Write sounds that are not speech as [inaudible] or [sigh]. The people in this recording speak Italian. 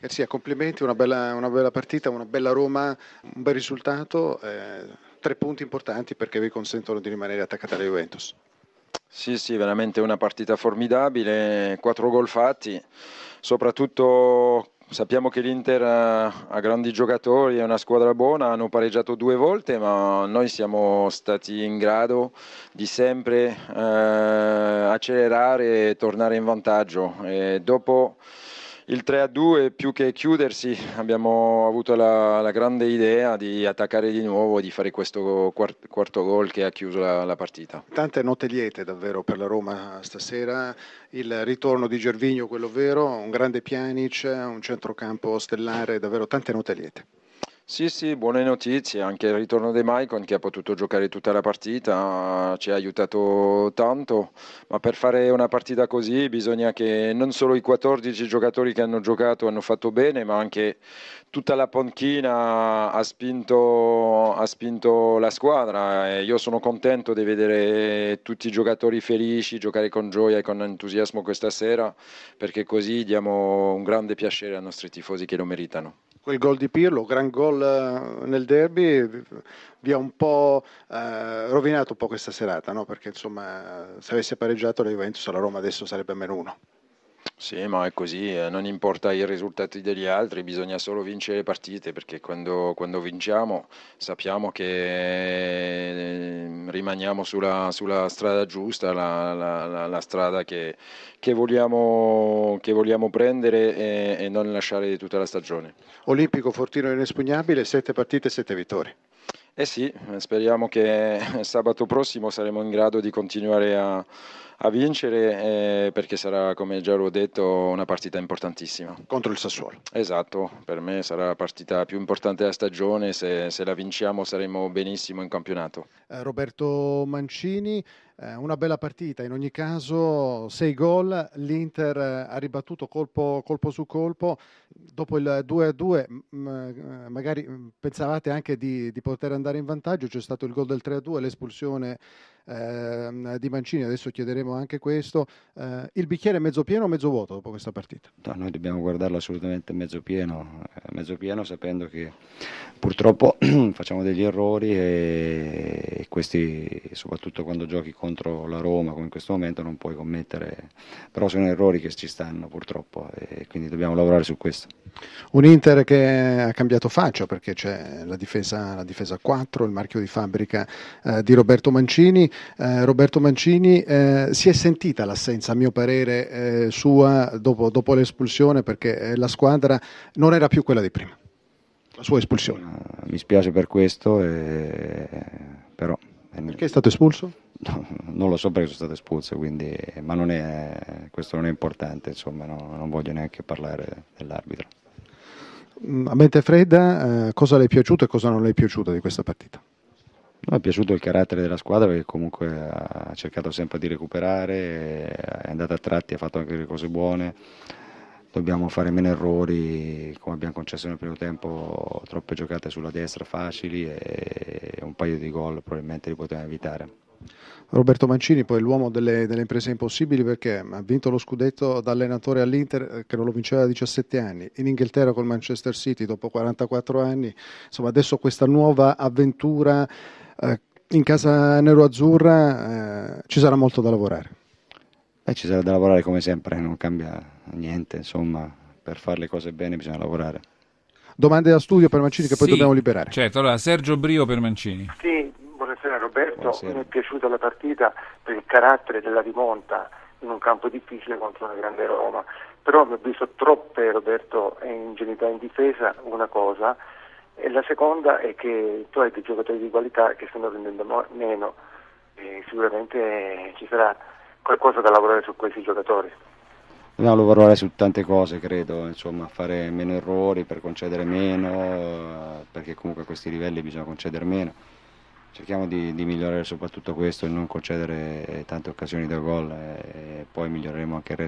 Garzia, complimenti, una bella, una bella, partita, una bella Roma, un bel risultato, eh, tre punti importanti perché vi consentono di rimanere attaccati alla Juventus. Sì, sì, veramente una partita formidabile, quattro gol fatti, soprattutto sappiamo che l'Inter ha grandi giocatori, è una squadra buona, hanno pareggiato due volte, ma noi siamo stati in grado di sempre eh, accelerare e tornare in vantaggio. E dopo il 3 a 2 più che chiudersi abbiamo avuto la, la, grande idea di attaccare di nuovo di fare questo quarto, quarto gol che ha chiuso la, la, partita. Tante note liete davvero per la Roma stasera, il ritorno di Gervigno quello vero, un grande Pjanic, un centrocampo stellare, davvero tante note liete. Sì, sì, buone notizie, anche il ritorno di Maicon che ha potuto giocare tutta la partita ci ha aiutato tanto, ma per fare una partita così bisogna che non solo i 14 giocatori che hanno giocato hanno fatto bene, ma anche tutta la panchina ha spinto, ha spinto la squadra. E io sono contento di vedere tutti i giocatori felici, giocare con gioia e con entusiasmo questa sera, perché così diamo un grande piacere ai nostri tifosi che lo meritano quel gol di Pirlo, gran gol eh, nel derby, vi ha un po' eh, rovinato un po' questa serata, no? perché insomma se avesse pareggiato la Juventus la Roma adesso sarebbe a meno uno. Sì, ma è così, eh, non importa i risultati degli altri, bisogna solo vincere le partite perché quando, quando vinciamo sappiamo che eh, rimaniamo sulla, sulla strada giusta, la, la, la, la strada che, che, vogliamo, che, vogliamo, prendere e, e non lasciare tutta la stagione. Olimpico Fortino inespugnabile, sette partite, sette vittorie. Eh sì, speriamo che [laughs] sabato prossimo saremo in grado di continuare a a vincere eh, perché sarà, come già l'ho detto, una partita importantissima. Contro il Sassuolo. Esatto, per me sarà la partita più importante della stagione, se, se la vinciamo saremo benissimo in campionato. Eh, Roberto Mancini, eh, una bella partita, in ogni caso sei gol, l'Inter eh, ha ribattuto colpo, colpo su colpo, dopo il 2-2 eh, magari pensavate anche di, di, poter andare in vantaggio, c'è stato il gol del 3-2, l'espulsione eh, di Mancini, adesso chiederemo anche questo, eh, il bicchiere è mezzo pieno o mezzo vuoto dopo questa partita? No, noi dobbiamo guardarlo assolutamente mezzo pieno, mezzo pieno sapendo che purtroppo [clears throat] facciamo degli errori e questi soprattutto quando giochi con contro la Roma come in questo momento non puoi commettere, però sono errori che ci stanno purtroppo e quindi dobbiamo lavorare su questo. Un Inter che ha cambiato faccia perché c'è la difesa, la difesa 4, il marchio di fabbrica eh, di Roberto Mancini. Eh, Roberto Mancini eh, si è sentita l'assenza, a mio parere, eh, sua dopo, dopo l'espulsione perché eh, la squadra non era più quella di prima. La sua espulsione. Mi spiace per questo, eh, però perché è stato espulso? No, non lo so perché sono stato espulso, quindi, ma non è, questo non è importante, insomma, no, non voglio neanche parlare dell'arbitro. Mm, a mente fredda, eh, cosa le è piaciuto e cosa non le è piaciuto di questa partita? No, è piaciuto il carattere della squadra perché comunque ha cercato sempre di recuperare, è andata a tratti, ha fatto anche le cose buone dobbiamo fare meno errori come abbiamo concesso nel primo tempo, troppe giocate sulla destra facili e un paio di gol probabilmente li potevamo evitare. Roberto Mancini poi l'uomo delle, delle, imprese impossibili perché ha vinto lo scudetto da allenatore all'Inter eh, che non lo vinceva da 17 anni, in Inghilterra col Manchester City dopo 44 anni, insomma adesso questa nuova avventura eh, in casa nero-azzurra eh, ci sarà molto da lavorare. Eh, ci sarà da lavorare come sempre, non cambia niente, insomma, per fare le cose bene bisogna lavorare. Domande da studio per Mancini che poi dobbiamo liberare. Certo, allora Sergio Brio per Mancini. Sì, buonasera Roberto, buonasera. mi è piaciuta la partita per il carattere della rimonta in un campo difficile contro una grande Roma, però ho visto troppe Roberto ingenuità in difesa, una cosa, e la seconda è che tu hai dei giocatori di qualità che stanno prendendo meno e sicuramente ci sarà qualcosa da lavorare su questi giocatori. Dobbiamo lavorare su tante cose, credo, insomma, fare meno errori per concedere meno, perché comunque a questi livelli bisogna concedere meno. Cerchiamo di, di migliorare soprattutto questo e non concedere tante occasioni da gol e poi miglioreremo anche il resto.